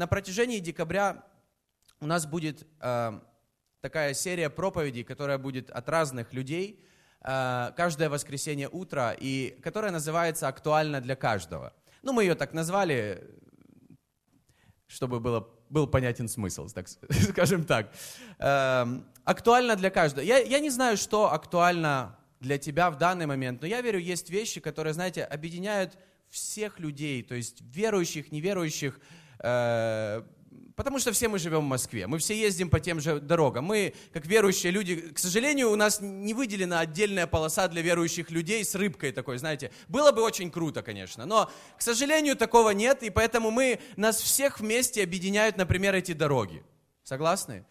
на протяжении декабря у нас будет э, такая серия проповедей, которая будет от разных людей, э, каждое воскресенье утро, и которая называется «Актуально для каждого». Ну, мы ее так назвали, чтобы было, был понятен смысл, так скажем так. Э, актуально для каждого. Я, я не знаю, что актуально для тебя в данный момент, но я верю, есть вещи, которые, знаете, объединяют всех людей, то есть верующих, неверующих, Потому что все мы живем в Москве, мы все ездим по тем же дорогам. Мы, как верующие люди, к сожалению, у нас не выделена отдельная полоса для верующих людей с рыбкой такой, знаете. Было бы очень круто, конечно, но, к сожалению, такого нет, и поэтому мы, нас всех вместе объединяют, например, эти дороги. Согласны?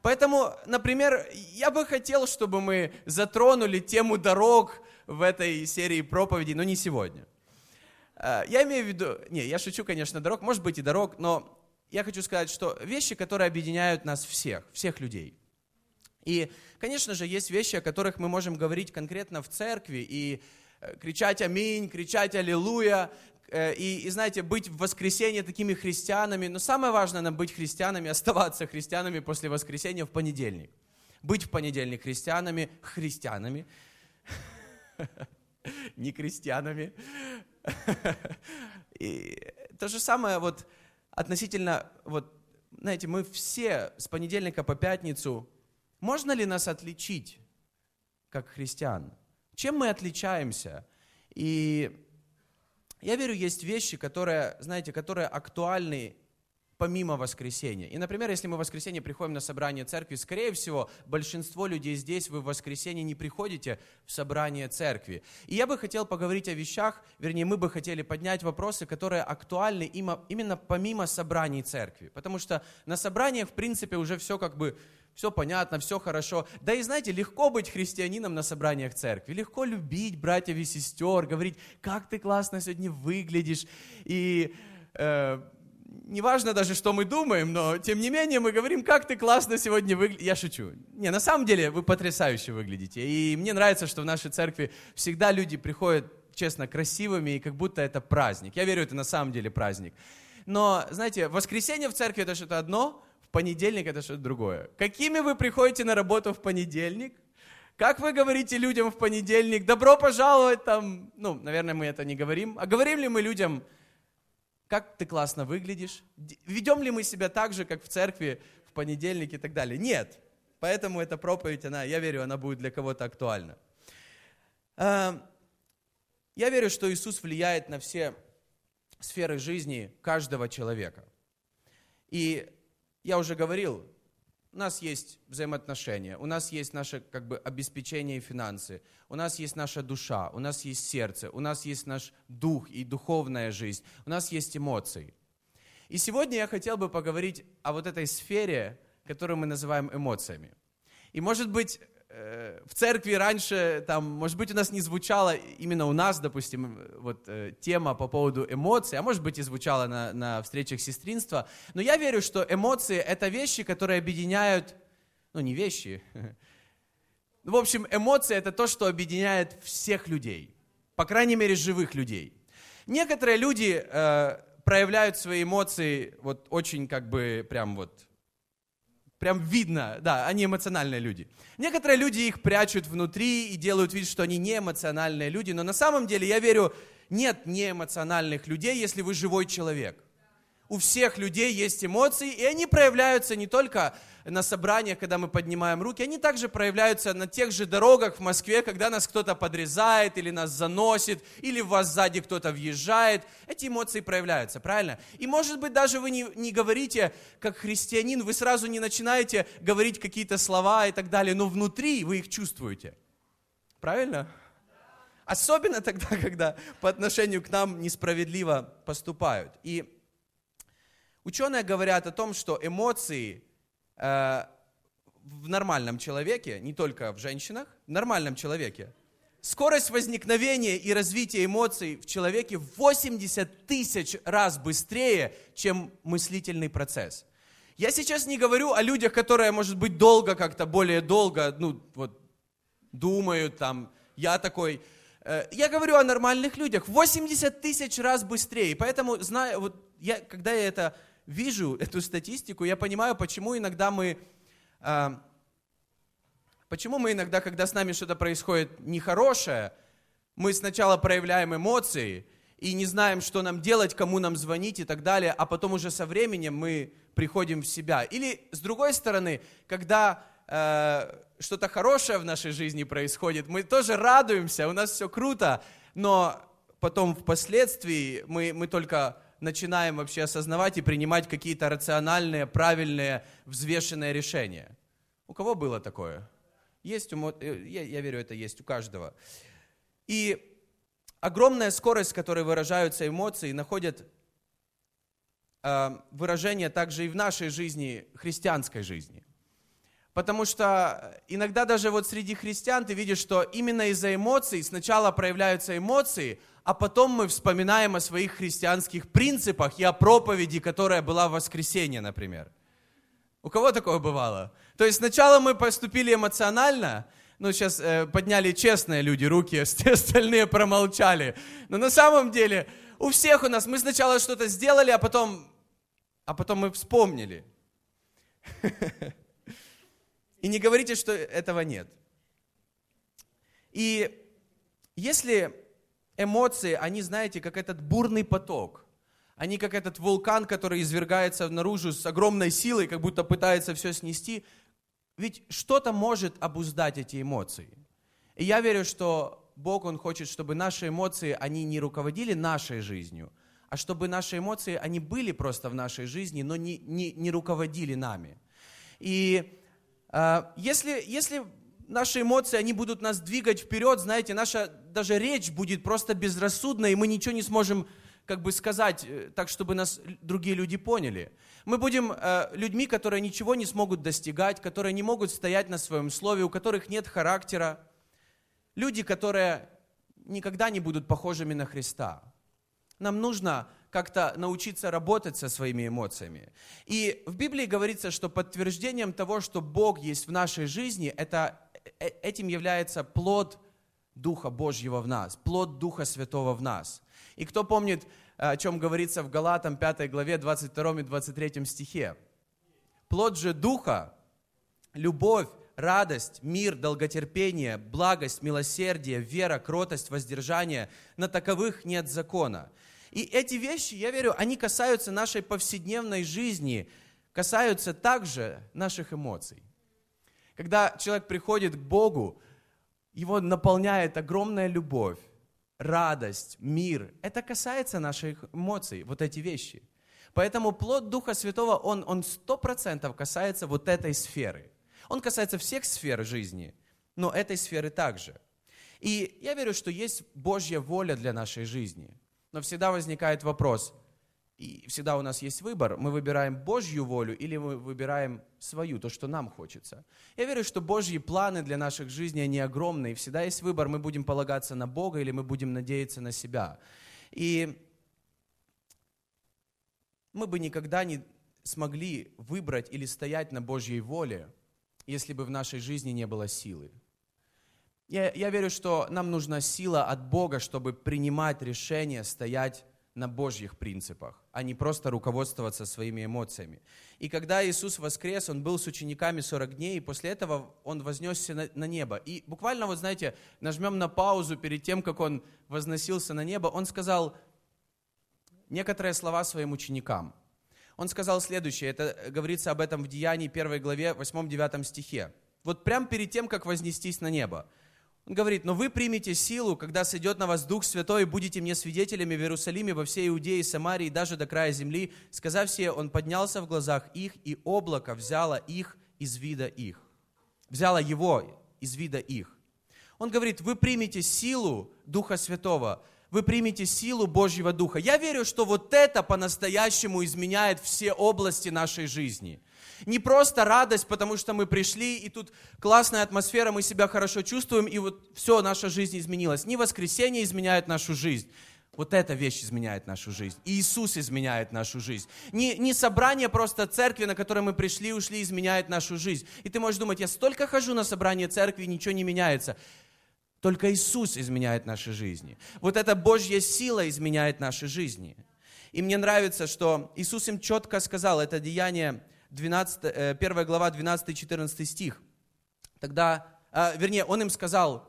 Поэтому, например, я бы хотел, чтобы мы затронули тему дорог в этой серии проповедей, но не сегодня. Э, я имею в виду, не, я шучу, конечно, дорог, может быть и дорог, но я хочу сказать, что вещи, которые объединяют нас всех, всех людей. И, конечно же, есть вещи, о которых мы можем говорить конкретно в церкви и э, кричать «Аминь», кричать «Аллилуйя», э, и, и, знаете, быть в воскресенье такими христианами. Но самое важное нам быть христианами, оставаться христианами после воскресенья в понедельник. Быть в понедельник христианами, христианами, не крестьянами. И то же самое вот относительно, вот, знаете, мы все с понедельника по пятницу, можно ли нас отличить как христиан? Чем мы отличаемся? И я верю, есть вещи, которые, знаете, которые актуальны помимо воскресения. И, например, если мы в воскресенье приходим на собрание церкви, скорее всего, большинство людей здесь, вы в воскресенье не приходите в собрание церкви. И я бы хотел поговорить о вещах, вернее, мы бы хотели поднять вопросы, которые актуальны именно помимо собраний церкви. Потому что на собраниях, в принципе, уже все как бы все понятно, все хорошо. Да и знаете, легко быть христианином на собраниях церкви, легко любить братьев и сестер, говорить, как ты классно сегодня выглядишь, и э, неважно даже, что мы думаем, но тем не менее мы говорим, как ты классно сегодня выглядишь. Я шучу. Не, на самом деле вы потрясающе выглядите. И мне нравится, что в нашей церкви всегда люди приходят, честно, красивыми, и как будто это праздник. Я верю, это на самом деле праздник. Но, знаете, воскресенье в церкви это что-то одно, в понедельник это что-то другое. Какими вы приходите на работу в понедельник? Как вы говорите людям в понедельник? Добро пожаловать там. Ну, наверное, мы это не говорим. А говорим ли мы людям, как ты классно выглядишь. Ведем ли мы себя так же, как в церкви в понедельник и так далее? Нет. Поэтому эта проповедь, она, я верю, она будет для кого-то актуальна. Эм, я верю, что Иисус влияет на все сферы жизни каждого человека. И я уже говорил, у нас есть взаимоотношения, у нас есть наше как бы, обеспечение и финансы, у нас есть наша душа, у нас есть сердце, у нас есть наш дух и духовная жизнь, у нас есть эмоции. И сегодня я хотел бы поговорить о вот этой сфере, которую мы называем эмоциями. И может быть, в церкви раньше, там, может быть, у нас не звучала, именно у нас, допустим, вот э, тема по поводу эмоций, а может быть и звучала на, на встречах сестринства, но я верю, что эмоции – это вещи, которые объединяют, ну не вещи, в общем, эмоции – это то, что объединяет всех людей, по крайней мере, живых людей. Некоторые люди э, проявляют свои эмоции вот очень как бы прям вот Прям видно, да, они эмоциональные люди. Некоторые люди их прячут внутри и делают вид, что они не эмоциональные люди, но на самом деле я верю, нет неэмоциональных людей, если вы живой человек у всех людей есть эмоции, и они проявляются не только на собраниях, когда мы поднимаем руки, они также проявляются на тех же дорогах в Москве, когда нас кто-то подрезает, или нас заносит, или в вас сзади кто-то въезжает. Эти эмоции проявляются, правильно? И может быть даже вы не, не говорите как христианин, вы сразу не начинаете говорить какие-то слова и так далее, но внутри вы их чувствуете. Правильно? Особенно тогда, когда по отношению к нам несправедливо поступают. И Ученые говорят о том, что эмоции э, в нормальном человеке, не только в женщинах, в нормальном человеке, скорость возникновения и развития эмоций в человеке в 80 тысяч раз быстрее, чем мыслительный процесс. Я сейчас не говорю о людях, которые, может быть, долго как-то, более долго, ну, вот, думают, там, я такой. Э, я говорю о нормальных людях. 80 тысяч раз быстрее. Поэтому, знаю, вот, я, когда я это вижу эту статистику, я понимаю, почему иногда мы... Э, почему мы иногда, когда с нами что-то происходит нехорошее, мы сначала проявляем эмоции и не знаем, что нам делать, кому нам звонить и так далее, а потом уже со временем мы приходим в себя. Или с другой стороны, когда э, что-то хорошее в нашей жизни происходит, мы тоже радуемся, у нас все круто, но потом впоследствии мы, мы только начинаем вообще осознавать и принимать какие-то рациональные, правильные, взвешенные решения. У кого было такое? Есть, э, я, я верю, это есть у каждого. И огромная скорость, с которой выражаются эмоции, находят э, выражение также и в нашей жизни, христианской жизни. Потому что иногда даже вот среди христиан ты видишь, что именно из-за эмоций сначала проявляются эмоции, а потом мы вспоминаем о своих христианских принципах и о проповеди, которая была в воскресенье, например. У кого такое бывало? То есть сначала мы поступили эмоционально, ну сейчас э, подняли честные люди руки, остальные промолчали. Но на самом деле у всех у нас мы сначала что-то сделали, а потом, а потом мы вспомнили. И не говорите, что этого нет. И если эмоции, они, знаете, как этот бурный поток, они как этот вулкан, который извергается наружу с огромной силой, как будто пытается все снести, ведь что-то может обуздать эти эмоции. И я верю, что Бог, Он хочет, чтобы наши эмоции, они не руководили нашей жизнью, а чтобы наши эмоции, они были просто в нашей жизни, но не, не, не руководили нами. И если, если наши эмоции, они будут нас двигать вперед, знаете, наша даже речь будет просто безрассудной, и мы ничего не сможем как бы сказать э, так, чтобы нас другие люди поняли. Мы будем э, людьми, которые ничего не смогут достигать, которые не могут стоять на своем слове, у которых нет характера. Люди, которые никогда не будут похожими на Христа. Нам нужно как-то научиться работать со своими эмоциями. И в Библии говорится, что подтверждением того, что Бог есть в нашей жизни, это, э, этим является плод Духа Божьего в нас, плод Духа Святого в нас. И кто помнит, о чем говорится в Галатам 5 главе 22 и 23 стихе? Плод же Духа, любовь, радость, мир, долготерпение, благость, милосердие, вера, кротость, воздержание. На таковых нет закона. И эти вещи, я верю, они касаются нашей повседневной жизни, касаются также наших эмоций. Когда человек приходит к Богу, его наполняет огромная любовь, радость, мир. Это касается наших эмоций, вот эти вещи. Поэтому плод Духа Святого, он, он 100% касается вот этой сферы. Он касается всех сфер жизни, но этой сферы также. И я верю, что есть Божья воля для нашей жизни. Но всегда возникает вопрос, и всегда у нас есть выбор, мы выбираем Божью волю или мы выбираем свою, то, что нам хочется. Я верю, что Божьи планы для наших жизней, они огромные, всегда есть выбор, мы будем полагаться на Бога или мы будем надеяться на себя. И мы бы никогда не смогли выбрать или стоять на Божьей воле, если бы в нашей жизни не было силы. Я, я верю, что нам нужна сила от Бога, чтобы принимать решения, стоять на Божьих принципах, а не просто руководствоваться своими эмоциями. И когда Иисус воскрес, Он был с учениками 40 дней, и после этого Он вознесся на, на небо. И буквально, вот знаете, нажмем на паузу перед тем, как Он возносился на небо, Он сказал некоторые слова своим ученикам. Он сказал следующее, это говорится об этом в Деянии 1 главе 8-9 стихе. Вот прямо перед тем, как вознестись на небо – он говорит, но вы примете силу, когда сойдет на вас Дух Святой, и будете мне свидетелями в Иерусалиме, во всей Иудее, Самарии, даже до края земли. Сказав все, он поднялся в глазах их, и облако взяло их из вида их. Взяло его из вида их. Он говорит, вы примете силу Духа Святого, вы примете силу Божьего Духа. Я верю, что вот это по-настоящему изменяет все области нашей жизни – не просто радость, потому что мы пришли, и тут классная атмосфера, мы себя хорошо чувствуем, и вот все, наша жизнь изменилась. Не воскресенье изменяет нашу жизнь. Вот эта вещь изменяет нашу жизнь. И Иисус изменяет нашу жизнь. Не, не собрание просто церкви, на которое мы пришли, ушли, изменяет нашу жизнь. И ты можешь думать, я столько хожу на собрание церкви, ничего не меняется. Только Иисус изменяет наши жизни. Вот эта Божья сила изменяет наши жизни. И мне нравится, что Иисус им четко сказал, это Деяние 12, 1 э, глава 12-14 стих. Тогда, э, вернее, Он им сказал,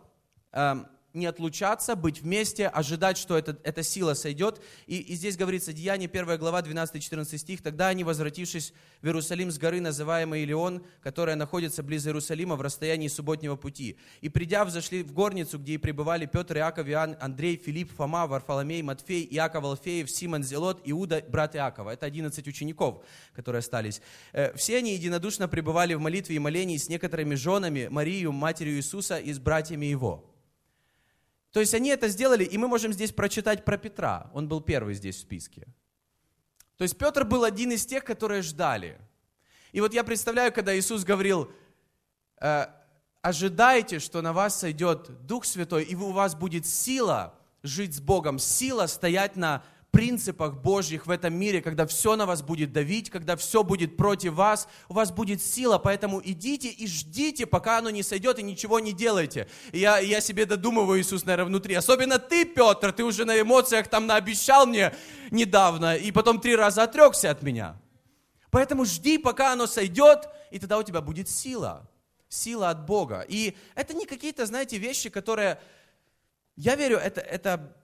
эм, не отлучаться, быть вместе, ожидать, что это, эта сила сойдет. И, и здесь говорится, Деяние 1 глава, 12-14 стих. «Тогда они, возвратившись в Иерусалим с горы, называемой Илион, которая находится близ Иерусалима в расстоянии субботнего пути, и придя, взошли в горницу, где и пребывали Петр, Иаков, Иоанн, Андрей, Филипп, Фома, Варфоломей, Матфей, Иаков Алфеев, Симон, Зелот, Иуда, брат Иакова». Это 11 учеников, которые остались. Э, все они единодушно пребывали в молитве и молении с некоторыми женами, Марию, матерью Иисуса и с братьями его. То есть они это сделали, и мы можем здесь прочитать про Петра. Он был первый здесь в списке. То есть Петр был один из тех, которые ждали. И вот я представляю, когда Иисус говорил, э, ожидайте, что на вас сойдет Дух Святой, и у вас будет сила жить с Богом, сила стоять на принципах Божьих в этом мире, когда все на вас будет давить, когда все будет против вас, у вас будет сила, поэтому идите и ждите, пока оно не сойдет, и ничего не делайте. я, я себе додумываю, Иисус, наверное, внутри. Особенно ты, Петр, ты уже на эмоциях там наобещал мне недавно, и потом три раза отрекся от меня. Поэтому жди, пока оно сойдет, и тогда у тебя будет сила. Сила от Бога. И это не какие-то, знаете, вещи, которые... Я верю, это, это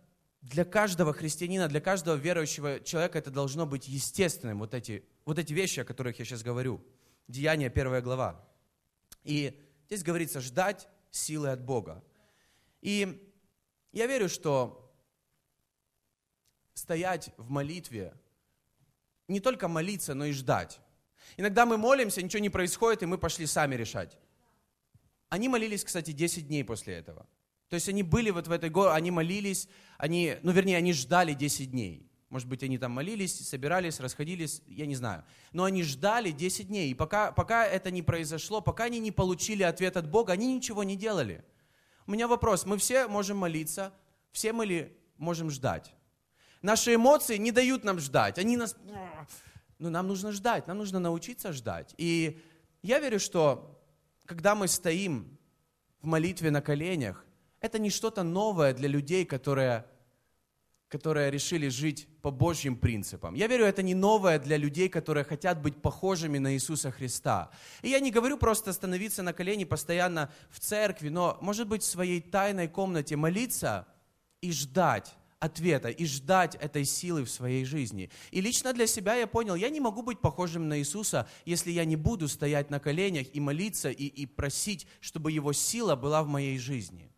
для каждого христианина, для каждого верующего человека это должно быть естественным, вот эти, вот эти вещи, о которых я сейчас говорю. Деяние, первая глава. И здесь говорится, ждать силы от Бога. И я верю, что стоять в молитве, не только молиться, но и ждать. Иногда мы молимся, ничего не происходит, и мы пошли сами решать. Они молились, кстати, 10 дней после этого. То есть они были вот в этой горе, они молились, они, ну вернее, они ждали 10 дней. Может быть, они там молились, собирались, расходились, я не знаю. Но они ждали 10 дней. И пока, пока это не произошло, пока они не получили ответ от Бога, они ничего не делали. У меня вопрос. Мы все можем молиться, все мы ли можем ждать? Наши эмоции не дают нам ждать. Они нас... Ну, нам нужно ждать, нам нужно научиться ждать. И я верю, что когда мы стоим в молитве на коленях, это не что-то новое для людей, которые, которые решили жить по Божьим принципам. Я верю, это не новое для людей, которые хотят быть похожими на Иисуса Христа. И я не говорю просто становиться на колени постоянно в церкви, но, может быть, в своей тайной комнате молиться и ждать ответа и ждать этой силы в своей жизни. И лично для себя я понял, я не могу быть похожим на Иисуса, если я не буду стоять на коленях и молиться и, и просить, чтобы Его сила была в моей жизни.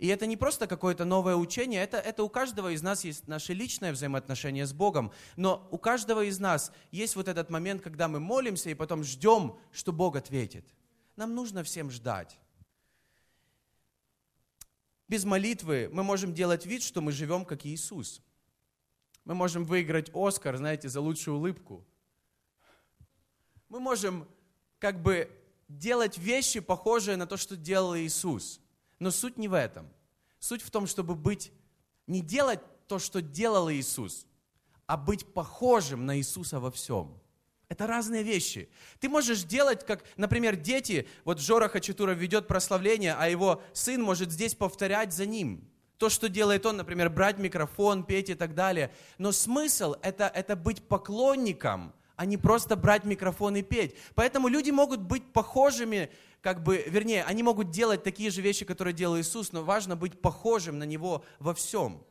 И это не просто какое-то новое учение, это, это у каждого из нас есть наше личное взаимоотношение с Богом. Но у каждого из нас есть вот этот момент, когда мы молимся и потом ждем, что Бог ответит. Нам нужно всем ждать. Без молитвы мы можем делать вид, что мы живем как Иисус. Мы можем выиграть Оскар, знаете, за лучшую улыбку. Мы можем как бы делать вещи, похожие на то, что делал Иисус. Но суть не в этом. Суть в том, чтобы быть, не делать то, что делал Иисус, а быть похожим на Иисуса во всем. Это разные вещи. Ты можешь делать, как, например, дети, вот Жора Хачатура ведет прославление, а его сын может здесь повторять за ним. То, что делает он, например, брать микрофон, петь и так далее. Но смысл это, это быть поклонником, а не просто брать микрофон и петь. Поэтому люди могут быть похожими как бы, вернее, они могут делать такие же вещи, которые делал Иисус, но важно быть похожим на Него во всем.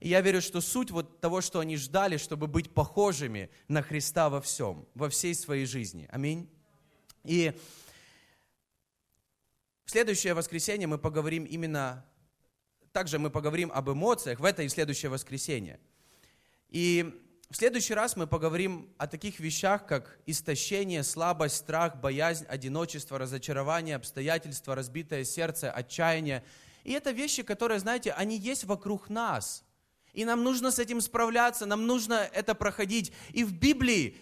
И я верю, что суть вот того, что они ждали, чтобы быть похожими на Христа во всем, во всей своей жизни. Аминь. И в следующее воскресенье мы поговорим именно, также мы поговорим об эмоциях в это и следующее воскресенье. И в следующий раз мы поговорим о таких вещах, как истощение, слабость, страх, боязнь, одиночество, разочарование, обстоятельства, разбитое сердце, отчаяние. И это вещи, которые, знаете, они есть вокруг нас. И нам нужно с этим справляться, нам нужно это проходить. И в Библии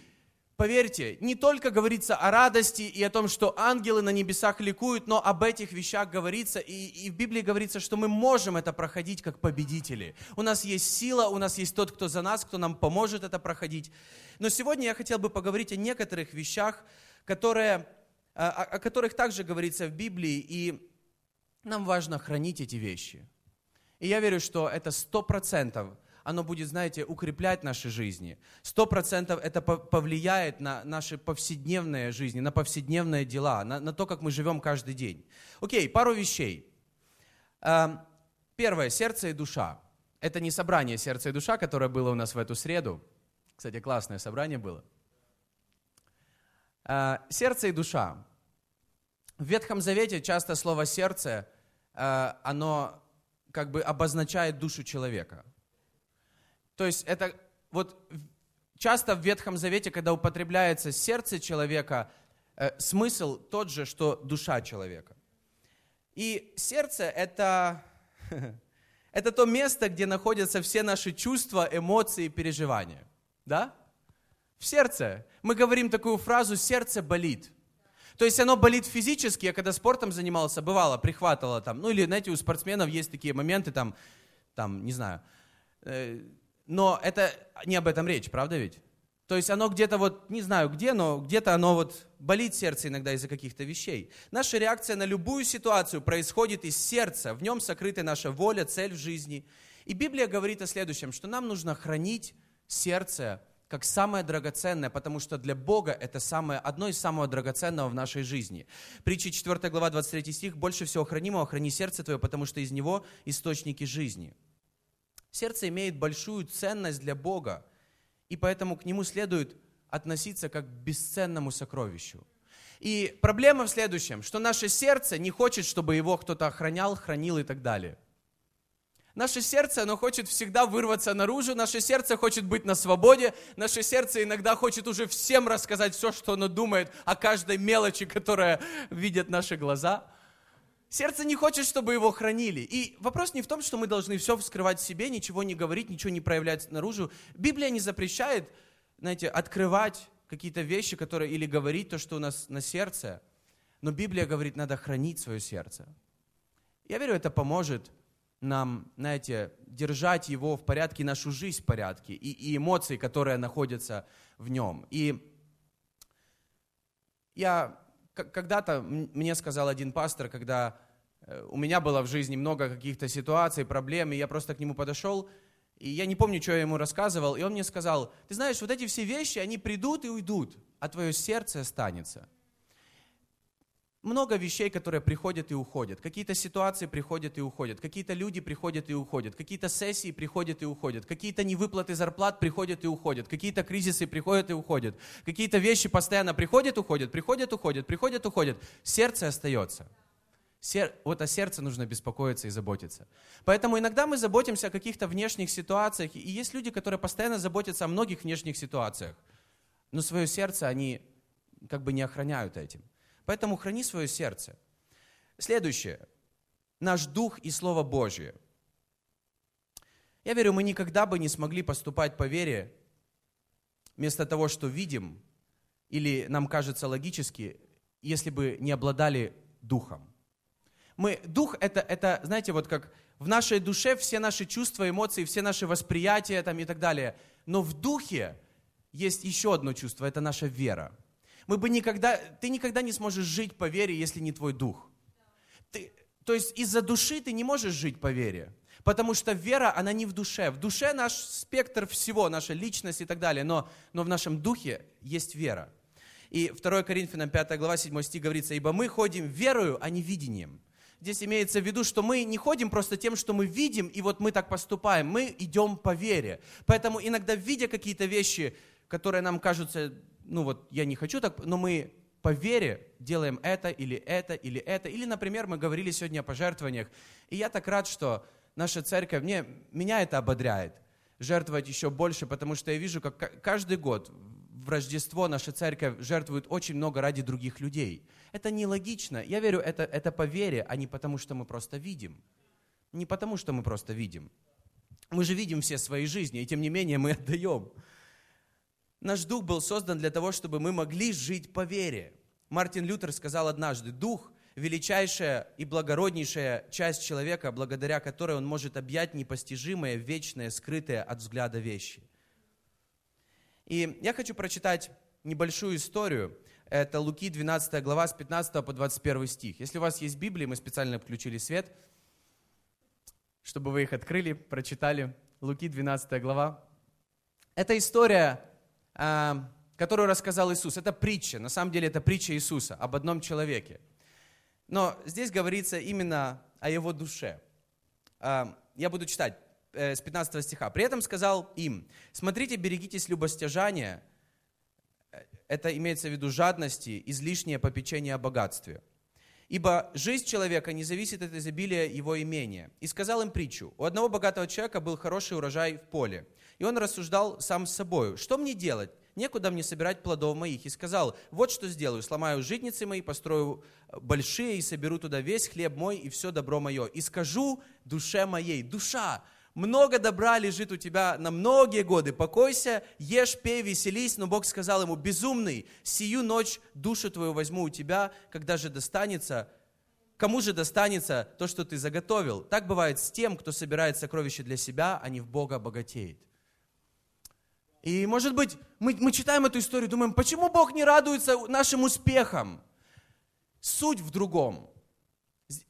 Поверьте, не только говорится о радости и о том, что ангелы на небесах ликуют, но об этих вещах говорится. И, и в Библии говорится, что мы можем это проходить как победители. У нас есть сила, у нас есть тот, кто за нас, кто нам поможет это проходить. Но сегодня я хотел бы поговорить о некоторых вещах, которые, о, о которых также говорится в Библии, и нам важно хранить эти вещи. И я верю, что это сто процентов оно будет, знаете, укреплять наши жизни. Сто процентов это повлияет на наши повседневные жизни, на повседневные дела, на, на то, как мы живем каждый день. Окей, пару вещей. Эм, первое, сердце и душа. Это не собрание сердца и душа, которое было у нас в эту среду. Кстати, классное собрание было. Э, сердце и душа. В Ветхом Завете часто слово «сердце», э, оно как бы обозначает душу человека. То есть это вот часто в Ветхом Завете, когда употребляется сердце человека, э, смысл тот же, что душа человека. И сердце это, это то место, где находятся все наши чувства, эмоции, переживания. Да? В сердце. Мы говорим такую фразу «сердце болит». То есть оно болит физически, я когда спортом занимался, бывало, прихватывало там, ну или, знаете, у спортсменов есть такие моменты, там, там не знаю, э, но это не об этом речь, правда ведь? То есть оно где-то вот, не знаю где, но где-то оно вот болит сердце иногда из-за каких-то вещей. Наша реакция на любую ситуацию происходит из сердца, в нем сокрыта наша воля, цель в жизни. И Библия говорит о следующем, что нам нужно хранить сердце как самое драгоценное, потому что для Бога это самое, одно из самого драгоценного в нашей жизни. Притча 4 глава 23 стих. «Больше всего хранимого храни сердце твое, потому что из него источники жизни». Сердце имеет большую ценность для Бога, и поэтому к нему следует относиться как к бесценному сокровищу. И проблема в следующем, что наше сердце не хочет, чтобы его кто-то охранял, хранил и так далее – Наше сердце, оно хочет всегда вырваться наружу, наше сердце хочет быть на свободе, наше сердце иногда хочет уже всем рассказать все, что оно думает о каждой мелочи, которая видят наши глаза. Сердце не хочет, чтобы его хранили. И вопрос не в том, что мы должны все вскрывать в себе, ничего не говорить, ничего не проявлять наружу. Библия не запрещает, знаете, открывать какие-то вещи, которые или говорить то, что у нас на сердце. Но Библия говорит, надо хранить свое сердце. Я верю, это поможет нам, знаете, держать его в порядке, нашу жизнь в порядке, и, и эмоции, которые находятся в нем. И я когда-то, мне сказал один пастор, когда э, у меня было в жизни много каких-то ситуаций, проблем, и я просто к нему подошел, и я не помню, что я ему рассказывал, и он мне сказал, ты знаешь, вот эти все вещи, они придут и уйдут, а твое сердце останется много вещей, которые приходят и уходят. Какие-то ситуации приходят и уходят. Какие-то люди приходят и уходят. Какие-то сессии приходят и уходят. Какие-то невыплаты зарплат приходят и уходят. Какие-то кризисы приходят и уходят. Какие-то вещи постоянно приходят, уходят, приходят, уходят, приходят, уходят. Сердце остается. Сер... Вот о сердце нужно беспокоиться и заботиться. Поэтому иногда мы заботимся о каких-то внешних ситуациях. И есть люди, которые постоянно заботятся о многих внешних ситуациях. Но свое сердце они как бы не охраняют этим. Поэтому храни свое сердце. Следующее. Наш дух и Слово Божье. Я верю, мы никогда бы не смогли поступать по вере, вместо того, что видим, или нам кажется логически, если бы не обладали духом. Мы, дух это, это, знаете, вот как в нашей душе все наши чувства, эмоции, все наши восприятия там, и так далее. Но в духе есть еще одно чувство, это наша вера мы бы никогда, ты никогда не сможешь жить по вере, если не твой дух. Ты, то есть из-за души ты не можешь жить по вере. Потому что вера, она не в душе. В душе наш спектр всего, наша личность и так далее. Но, но в нашем духе есть вера. И 2 Коринфянам 5 глава 7 стих говорится, «Ибо мы ходим верою, а не видением». Здесь имеется в виду, что мы не ходим просто тем, что мы видим, и вот мы так поступаем. Мы идем по вере. Поэтому иногда, видя какие-то вещи, которые нам кажутся ну вот я не хочу так, но мы по вере делаем это или это или это. Или, например, мы говорили сегодня о пожертвованиях. И я так рад, что наша церковь, мне, меня это ободряет. Жертвовать еще больше, потому что я вижу, как каждый год в Рождество наша церковь жертвует очень много ради других людей. Это нелогично. Я верю, это, это по вере, а не потому, что мы просто видим. Не потому, что мы просто видим. Мы же видим все свои жизни, и тем не менее мы отдаем. Наш дух был создан для того, чтобы мы могли жить по вере. Мартин Лютер сказал однажды, дух – величайшая и благороднейшая часть человека, благодаря которой он может объять непостижимое, вечное, скрытое от взгляда вещи. И я хочу прочитать небольшую историю. Это Луки 12 глава с 15 по 21 стих. Если у вас есть Библия, мы специально включили свет, чтобы вы их открыли, прочитали. Луки 12 глава. Это история, которую рассказал Иисус. Это притча, на самом деле это притча Иисуса об одном человеке. Но здесь говорится именно о его душе. А, я буду читать э, с 15 стиха. «При этом сказал им, смотрите, берегитесь любостяжания, э, это имеется в виду жадности, излишнее попечение о богатстве. Ибо жизнь человека не зависит от изобилия его имения. И сказал им притчу. У одного богатого человека был хороший урожай в поле. И он рассуждал сам с собой, что мне делать? Некуда мне собирать плодов моих. И сказал, вот что сделаю, сломаю житницы мои, построю большие и соберу туда весь хлеб мой и все добро мое. И скажу душе моей, душа, много добра лежит у тебя на многие годы. Покойся, ешь, пей, веселись. Но Бог сказал ему, безумный, сию ночь душу твою возьму у тебя, когда же достанется, кому же достанется то, что ты заготовил. Так бывает с тем, кто собирает сокровища для себя, а не в Бога богатеет. И, может быть, мы, мы читаем эту историю, думаем, почему Бог не радуется нашим успехам? Суть в другом.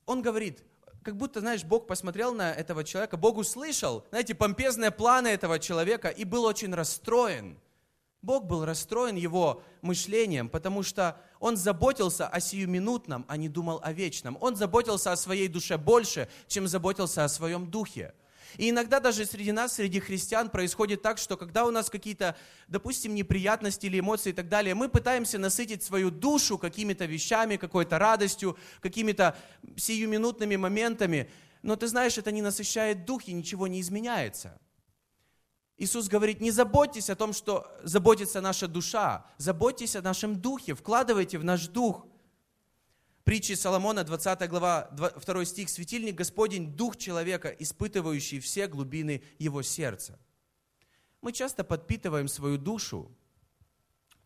Он говорит, как будто, знаешь, Бог посмотрел на этого человека, Бог услышал, знаете, помпезные планы этого человека и был очень расстроен. Бог был расстроен его мышлением, потому что он заботился о сиюминутном, а не думал о вечном. Он заботился о своей душе больше, чем заботился о своем духе. И иногда даже среди нас, среди христиан, происходит так, что когда у нас какие-то, допустим, неприятности или эмоции и так далее, мы пытаемся насытить свою душу какими-то вещами, какой-то радостью, какими-то сиюминутными моментами. Но ты знаешь, это не насыщает дух и ничего не изменяется. Иисус говорит, не заботьтесь о том, что заботится наша душа, заботьтесь о нашем духе, вкладывайте в наш дух – Притчи Соломона, 20 глава, 2 стих. «Светильник Господень, дух человека, испытывающий все глубины его сердца». Мы часто подпитываем свою душу.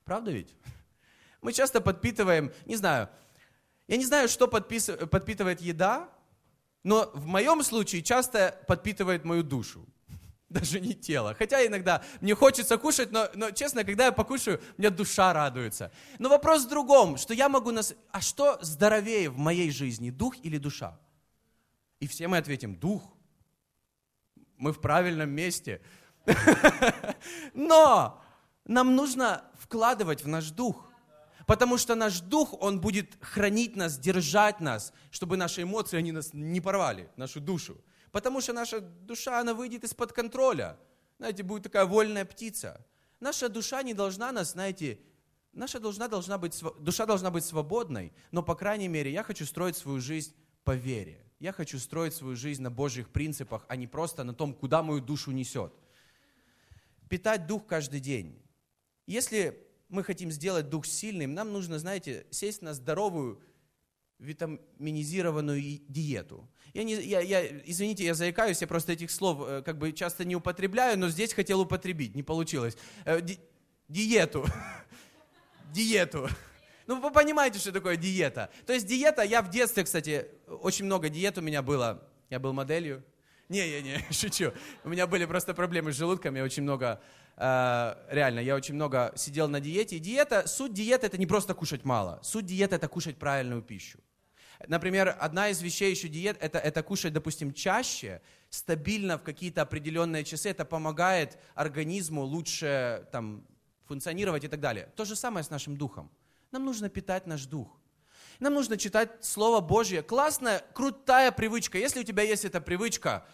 Правда ведь? Мы часто подпитываем, не знаю, я не знаю, что подпитывает еда, но в моем случае часто подпитывает мою душу даже не тело. Хотя иногда мне хочется кушать, но, но честно, когда я покушаю, у меня душа радуется. Но вопрос в другом, что я могу... Нас... А что здоровее в моей жизни, дух или душа? И все мы ответим, дух. Мы в правильном месте. Но нам нужно вкладывать в наш дух. Потому что наш дух, он будет хранить нас, держать нас, чтобы наши эмоции, они нас не порвали, нашу душу. Потому что наша душа, она выйдет из-под контроля. Знаете, будет такая вольная птица. Наша душа не должна нас, знаете, наша должна, должна быть, душа должна быть свободной, но, по крайней мере, я хочу строить свою жизнь по вере. Я хочу строить свою жизнь на Божьих принципах, а не просто на том, куда мою душу несет. Питать дух каждый день. Если мы хотим сделать дух сильным, нам нужно, знаете, сесть на здоровую витаминизированную диету. Я не, я, я, извините, я заикаюсь, я просто этих слов э, как бы часто не употребляю, но здесь хотел употребить, не получилось. Э, ди, диету. диету. Ну, вы понимаете, что такое диета. То есть диета, я в детстве, кстати, очень много диет у меня было. Я был моделью. Не-не-не, шучу. У меня были просто проблемы с желудком, я очень много, э, реально, я очень много сидел на диете. И диета, суть диеты это не просто кушать мало. Суть диеты это кушать правильную пищу. Например, одна из вещей еще диет, это, это кушать, допустим, чаще, стабильно в какие-то определенные часы. Это помогает организму лучше там, функционировать и так далее. То же самое с нашим духом. Нам нужно питать наш дух. Нам нужно читать Слово Божье. Классная, крутая привычка. Если у тебя есть эта привычка,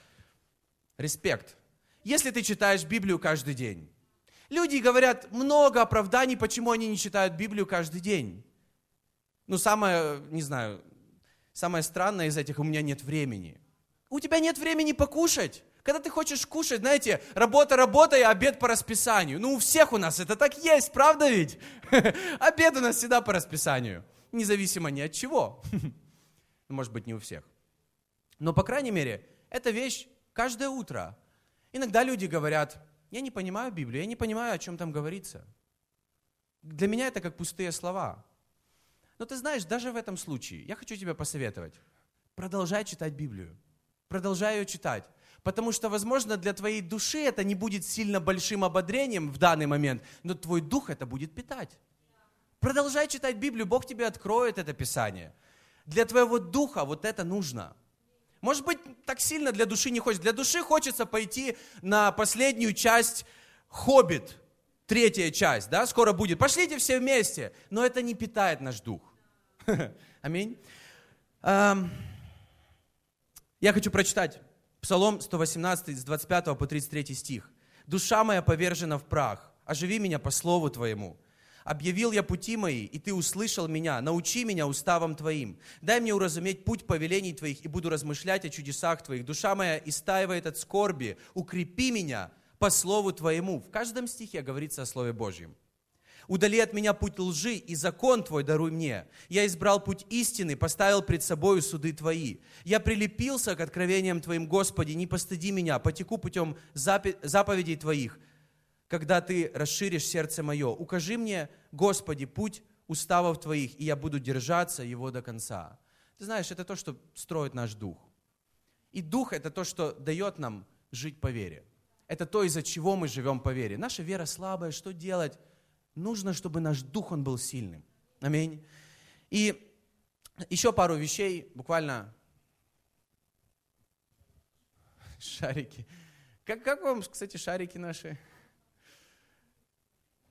респект. Если ты читаешь Библию каждый день. Люди говорят много оправданий, почему они не читают Библию каждый день. Ну, самое, не знаю, Самое странное из этих, у меня нет времени. У тебя нет времени покушать. Когда ты хочешь кушать, знаете, работа, работа и обед по расписанию. Ну, у всех у нас это так есть, правда ведь? Обед у нас всегда по расписанию. Независимо ни от чего. Может быть, не у всех. Но, по крайней мере, эта вещь каждое утро. Иногда люди говорят, я не понимаю Библию, я не понимаю, о чем там говорится. Для меня это как пустые слова. Но ты знаешь, даже в этом случае, я хочу тебе посоветовать, продолжай читать Библию. Продолжай ее читать. Потому что, возможно, для твоей души это не будет сильно большим ободрением в данный момент, но твой дух это будет питать. Продолжай читать Библию, Бог тебе откроет это Писание. Для твоего духа вот это нужно. Может быть, так сильно для души не хочется. Для души хочется пойти на последнюю часть «Хоббит», третья часть, да, скоро будет. Пошлите все вместе. Но это не питает наш дух. Аминь. Я хочу прочитать Псалом 118, с 25 по 33 стих. «Душа моя повержена в прах, оживи меня по слову Твоему. Объявил я пути мои, и Ты услышал меня. Научи меня уставам Твоим. Дай мне уразуметь путь повелений Твоих, и буду размышлять о чудесах Твоих. Душа моя истаивает от скорби. Укрепи меня по слову Твоему». В каждом стихе говорится о Слове Божьем. Удали от меня путь лжи, и закон Твой даруй мне. Я избрал путь истины, поставил пред собою суды Твои. Я прилепился к откровениям Твоим, Господи, не постыди меня, потеку путем заповедей Твоих, когда Ты расширишь сердце мое. Укажи мне, Господи, путь уставов Твоих, и я буду держаться его до конца. Ты знаешь, это то, что строит наш дух. И дух – это то, что дает нам жить по вере. Это то, из-за чего мы живем по вере. Наша вера слабая, что делать? нужно, чтобы наш дух, он был сильным. Аминь. И еще пару вещей, буквально шарики. Как, как вам, кстати, шарики наши?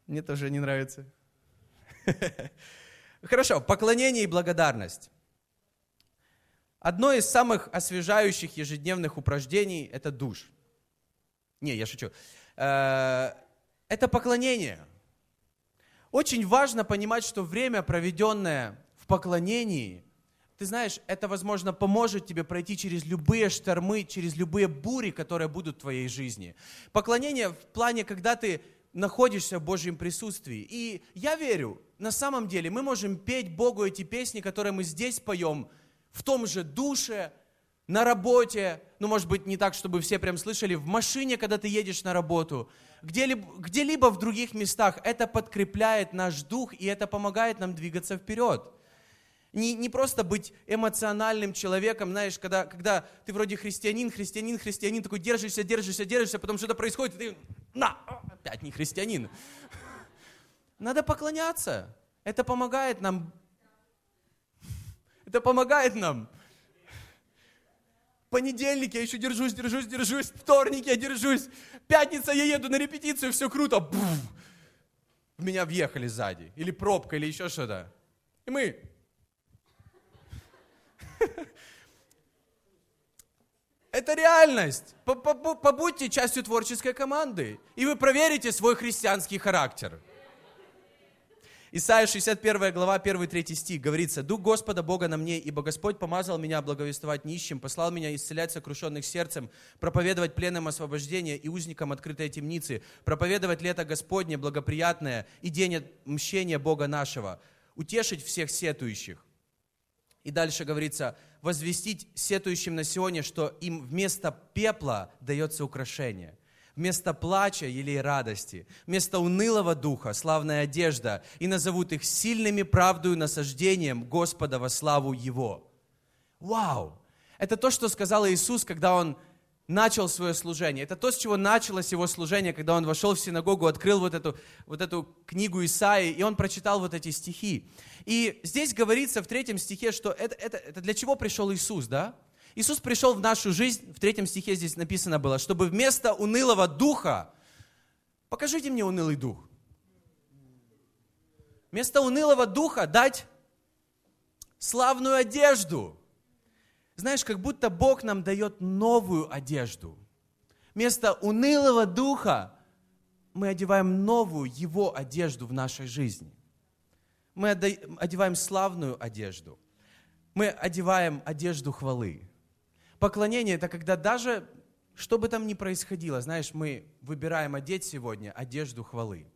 Мне тоже не нравится. Хорошо, поклонение и благодарность. Одно из самых освежающих ежедневных упражнений – это душ. Не, я шучу. Э, это поклонение – очень важно понимать, что время, проведенное в поклонении, ты знаешь, это, возможно, поможет тебе пройти через любые штормы, через любые бури, которые будут в твоей жизни. Поклонение в плане, когда ты находишься в Божьем присутствии. И я верю, на самом деле мы можем петь Богу эти песни, которые мы здесь поем, в том же душе, на работе, ну, может быть, не так, чтобы все прям слышали, в машине, когда ты едешь на работу, где-либо, где-либо в других местах. Это подкрепляет наш дух, и это помогает нам двигаться вперед. Не, не просто быть эмоциональным человеком, знаешь, когда, когда ты вроде христианин, христианин, христианин, такой держишься, держишься, держишься, потом что-то происходит, и ты, на, опять не христианин. Надо поклоняться. Это помогает нам. Это помогает нам Понедельник я еще держусь, держусь, держусь. Вторник я держусь. Пятница я еду на репетицию, все круто. Буф! В меня въехали сзади. Или пробка, или еще что-то. И мы... Это реальность. Побудьте частью творческой команды, и вы проверите свой христианский характер. Исайя 61 глава, 1-3 стих говорится, «Дух Господа Бога на мне, ибо Господь помазал меня благовествовать нищим, послал меня исцелять сокрушенных сердцем, проповедовать пленным освобождение и узникам открытой темницы, проповедовать лето Господне благоприятное и день мщения Бога нашего, утешить всех сетующих». И дальше говорится, возвестить сетующим на Сионе, что им вместо пепла дается украшение – Вместо плача или радости, вместо унылого духа славная одежда, и назовут их сильными правдою насаждением Господа во славу Его. Вау! Это то, что сказал Иисус, когда Он начал свое служение. Это то, с чего началось его служение, когда он вошел в синагогу, открыл вот эту, вот эту книгу Исаии, и он прочитал вот эти стихи. И здесь говорится в третьем стихе, что это, это, это для чего пришел Иисус, да? Иисус пришел в нашу жизнь, в третьем стихе здесь написано было, чтобы вместо унылого духа, покажите мне унылый дух, вместо унылого духа дать славную одежду. Знаешь, как будто Бог нам дает новую одежду. Вместо унылого духа мы одеваем новую Его одежду в нашей жизни. Мы одеваем славную одежду. Мы одеваем одежду хвалы. Поклонение – это когда даже, что бы там ни происходило, знаешь, мы выбираем одеть сегодня одежду хвалы.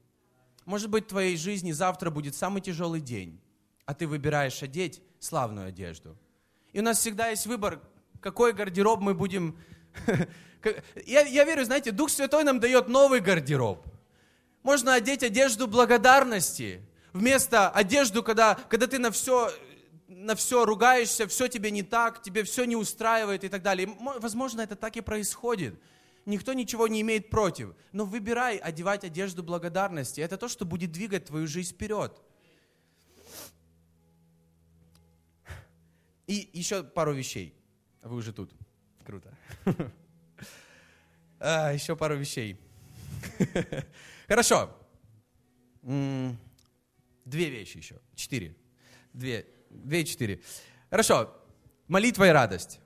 Может быть, в твоей жизни завтра будет самый тяжелый день, а ты выбираешь одеть славную одежду. И у нас всегда есть выбор, какой гардероб мы будем... Я, я верю, знаете, Дух Святой нам дает новый гардероб. Можно одеть одежду благодарности, вместо одежду, когда, когда ты на все на все ругаешься, все тебе не так, тебе все не устраивает и так далее. Возможно, это так и происходит. Никто ничего не имеет против. Но выбирай одевать одежду благодарности. Это то, что будет двигать твою жизнь вперед. И еще пару вещей. Вы уже тут. Круто. А, еще пару вещей. Хорошо. Две вещи еще. Четыре. Две. Две и четыре. Хорошо. Молитва и радость.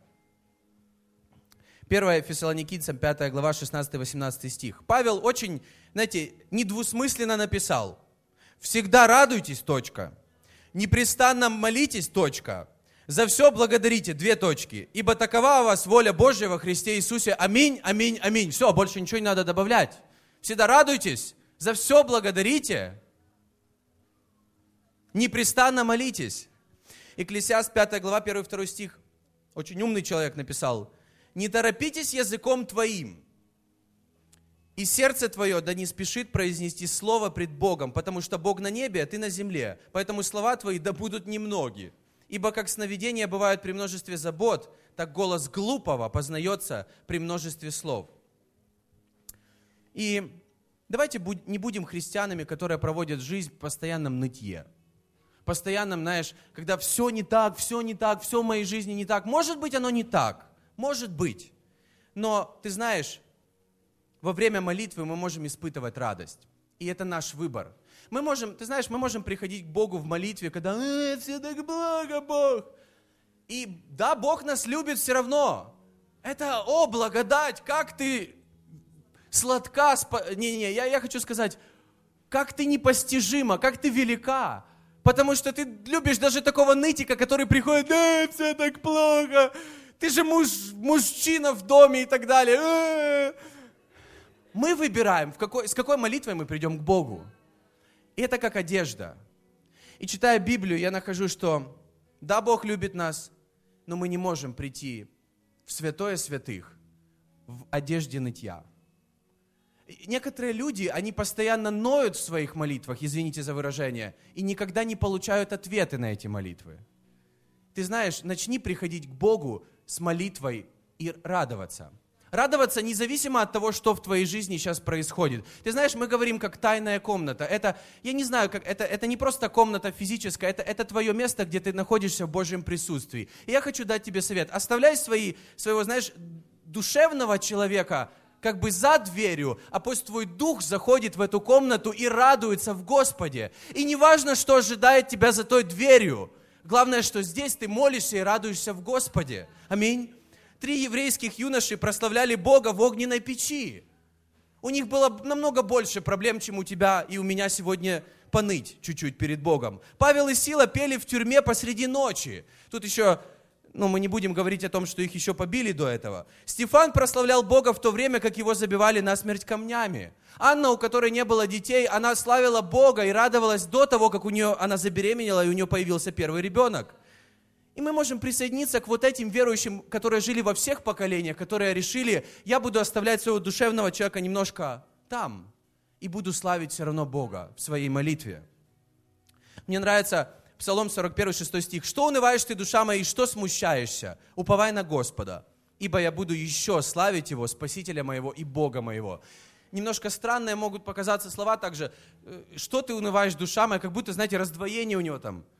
1 Фессалоникийцам, 5 глава, 16-18 стих. Павел очень, знаете, недвусмысленно написал. Всегда радуйтесь, точка. Непрестанно молитесь, точка. За все благодарите, две точки. Ибо такова у вас воля Божья во Христе Иисусе. Аминь, аминь, аминь. Все, больше ничего не надо добавлять. Всегда радуйтесь, за все благодарите. Непрестанно молитесь. Экклесиаст 5 глава, 1-2 стих. Очень умный человек написал. Не торопитесь языком твоим, и сердце твое да не спешит произнести слово пред Богом, потому что Бог на небе, а ты на земле. Поэтому слова твои да будут немноги. Ибо как сновидения бывают при множестве забот, так голос глупого познается при множестве слов. И давайте не будем христианами, которые проводят жизнь в постоянном нытье. Постоянном, знаешь, когда все не так, все не так, все в моей жизни не так. Может быть, оно не так. Может быть. Но ты знаешь, во время молитвы мы можем испытывать радость. И это наш выбор. Мы можем, ты знаешь, мы можем приходить к Богу в молитве, когда э, все так благо, Бог. И да, Бог нас любит все равно. Это, о, благодать, как ты сладка. Не-не, я, я хочу сказать, как ты непостижима, как ты велика. Потому что ты любишь даже такого нытика, который приходит, э, все так плохо, ты же муж, мужчина в доме и так далее. Э, мы выбираем, в какой, с какой молитвой мы придем к Богу. И это как одежда. И читая Библию, я нахожу, что да, Бог любит нас, но мы не можем прийти в святое святых в одежде нытья. Некоторые люди, они постоянно ноют в своих молитвах, извините за выражение, и никогда не получают ответы на эти молитвы. Ты знаешь, начни приходить к Богу с молитвой и радоваться – Радоваться независимо от того, что в твоей жизни сейчас происходит. Ты знаешь, мы говорим как тайная комната. Это, я не знаю, как, это, это не просто комната физическая, это, это твое место, где ты находишься в Божьем присутствии. И я хочу дать тебе совет. Оставляй свои, своего, знаешь, душевного человека как бы за дверью, а пусть твой дух заходит в эту комнату и радуется в Господе. И не важно, что ожидает тебя за той дверью. Главное, что здесь ты молишься и радуешься в Господе. Аминь три еврейских юноши прославляли Бога в огненной печи. У них было намного больше проблем, чем у тебя и у меня сегодня поныть чуть-чуть перед Богом. Павел и Сила пели в тюрьме посреди ночи. Тут еще, ну мы не будем говорить о том, что их еще побили до этого. Стефан прославлял Бога в то время, как его забивали насмерть камнями. Анна, у которой не было детей, она славила Бога и радовалась до того, как у нее, она забеременела и у нее появился первый ребенок. И мы можем присоединиться к вот этим верующим, которые жили во всех поколениях, которые решили, я буду оставлять своего душевного человека немножко там и буду славить все равно Бога в своей молитве. Мне нравится Псалом 41, 6 стих. «Что унываешь ты, душа моя, и что смущаешься? Уповай на Господа, ибо я буду еще славить Его, Спасителя моего и Бога моего». Немножко странные могут показаться слова также. «Э, «Что ты унываешь, душа моя?» Как будто, знаете, раздвоение у него там –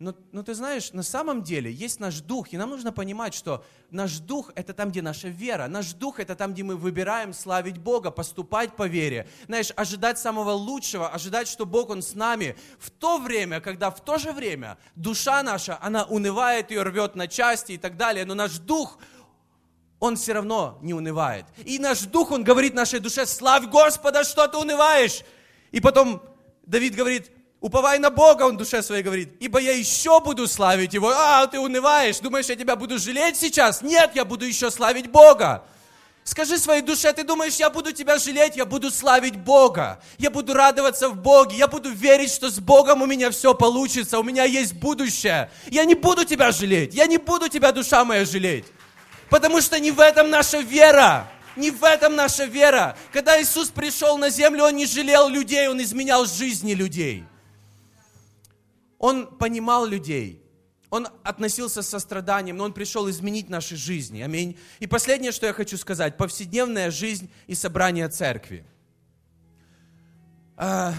но, но ты знаешь, на самом деле есть наш дух, и нам нужно понимать, что наш дух – это там, где наша вера. Наш дух – это там, где мы выбираем славить Бога, поступать по вере. Знаешь, ожидать самого лучшего, ожидать, что Бог, Он с нами. В то время, когда в то же время душа наша, она унывает, ее рвет на части и так далее, но наш дух, он все равно не унывает. И наш дух, он говорит нашей душе, славь Господа, что ты унываешь. И потом Давид говорит, Уповай на Бога, он душе своей говорит, ибо я еще буду славить Его. А, ты унываешь, думаешь, я тебя буду жалеть сейчас? Нет, я буду еще славить Бога. Скажи своей душе, ты думаешь, я буду тебя жалеть, я буду славить Бога. Я буду радоваться в Боге, я буду верить, что с Богом у меня все получится, у меня есть будущее. Я не буду тебя жалеть, я не буду тебя, душа моя, жалеть. Потому что не в этом наша вера. Не в этом наша вера. Когда Иисус пришел на землю, Он не жалел людей, Он изменял жизни людей. Он понимал людей, он относился с состраданием, но он пришел изменить наши жизни. Аминь. И последнее, что я хочу сказать, повседневная жизнь и собрание церкви. А,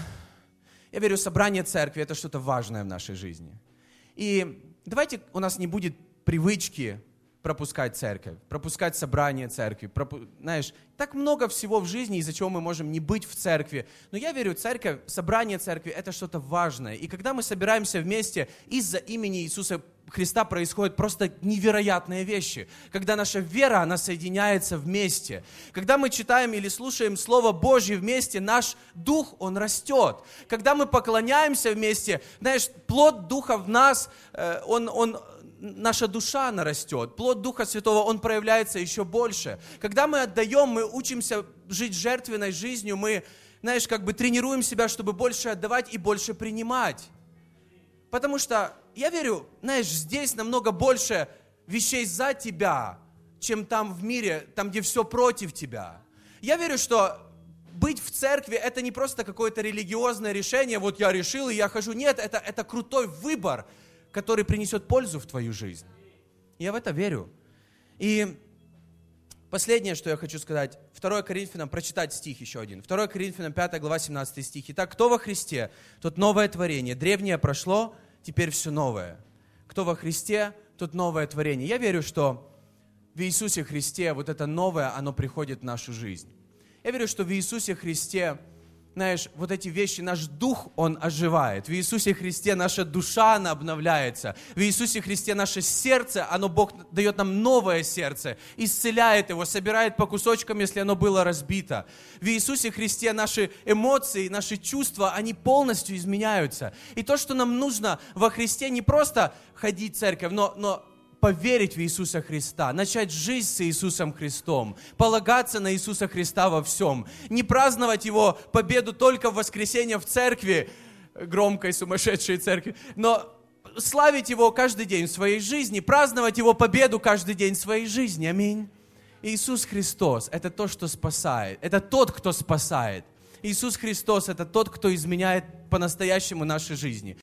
я верю, собрание церкви – это что-то важное в нашей жизни. И давайте у нас не будет привычки пропускать церковь, пропускать собрание церкви. Пропу... Знаешь, так много всего в жизни, из-за чего мы можем не быть в церкви. Но я верю, церковь, собрание церкви – это что-то важное. И когда мы собираемся вместе из-за имени Иисуса Христа происходят просто невероятные вещи. Когда наша вера, она соединяется вместе. Когда мы читаем или слушаем Слово Божье вместе, наш дух, он растет. Когда мы поклоняемся вместе, знаешь, плод Духа в нас, э, он, он, наша душа, она растет. Плод Духа Святого, он проявляется еще больше. Когда мы отдаем, мы учимся жить жертвенной жизнью, мы, знаешь, как бы тренируем себя, чтобы больше отдавать и больше принимать. Потому что, я верю, знаешь, здесь намного больше вещей за тебя, чем там в мире, там, где все против тебя. Я верю, что быть в церкви это не просто какое-то религиозное решение, вот я решил и я хожу. Нет, это, это крутой выбор, который принесет пользу в твою жизнь. Я в это верю. И последнее, что я хочу сказать, 2 Коринфянам, прочитать стих еще один. 2 Коринфянам 5 глава 17 стих. Итак, кто во Христе, тот новое творение. Древнее прошло, теперь все новое. Кто во Христе, тот новое творение. Я верю, что в Иисусе Христе вот это новое, оно приходит в нашу жизнь. Я верю, что в Иисусе Христе знаешь, вот эти вещи, наш дух, он оживает. В Иисусе Христе наша душа, она обновляется. В Иисусе Христе наше сердце, оно Бог дает нам новое сердце, исцеляет его, собирает по кусочкам, если оно было разбито. В Иисусе Христе наши эмоции, наши чувства, они полностью изменяются. И то, что нам нужно во Христе, не просто ходить в церковь, но, но поверить в Иисуса Христа, начать жизнь с Иисусом Христом, полагаться на Иисуса Христа во всем, не праздновать Его победу только в воскресенье в церкви, громкой сумасшедшей церкви, но славить Его каждый день в своей жизни, праздновать Его победу каждый день в своей жизни. Аминь. Иисус Христос – это то, что спасает. Это тот, кто спасает. Иисус Христос – это тот, кто изменяет по-настоящему нашей жизни.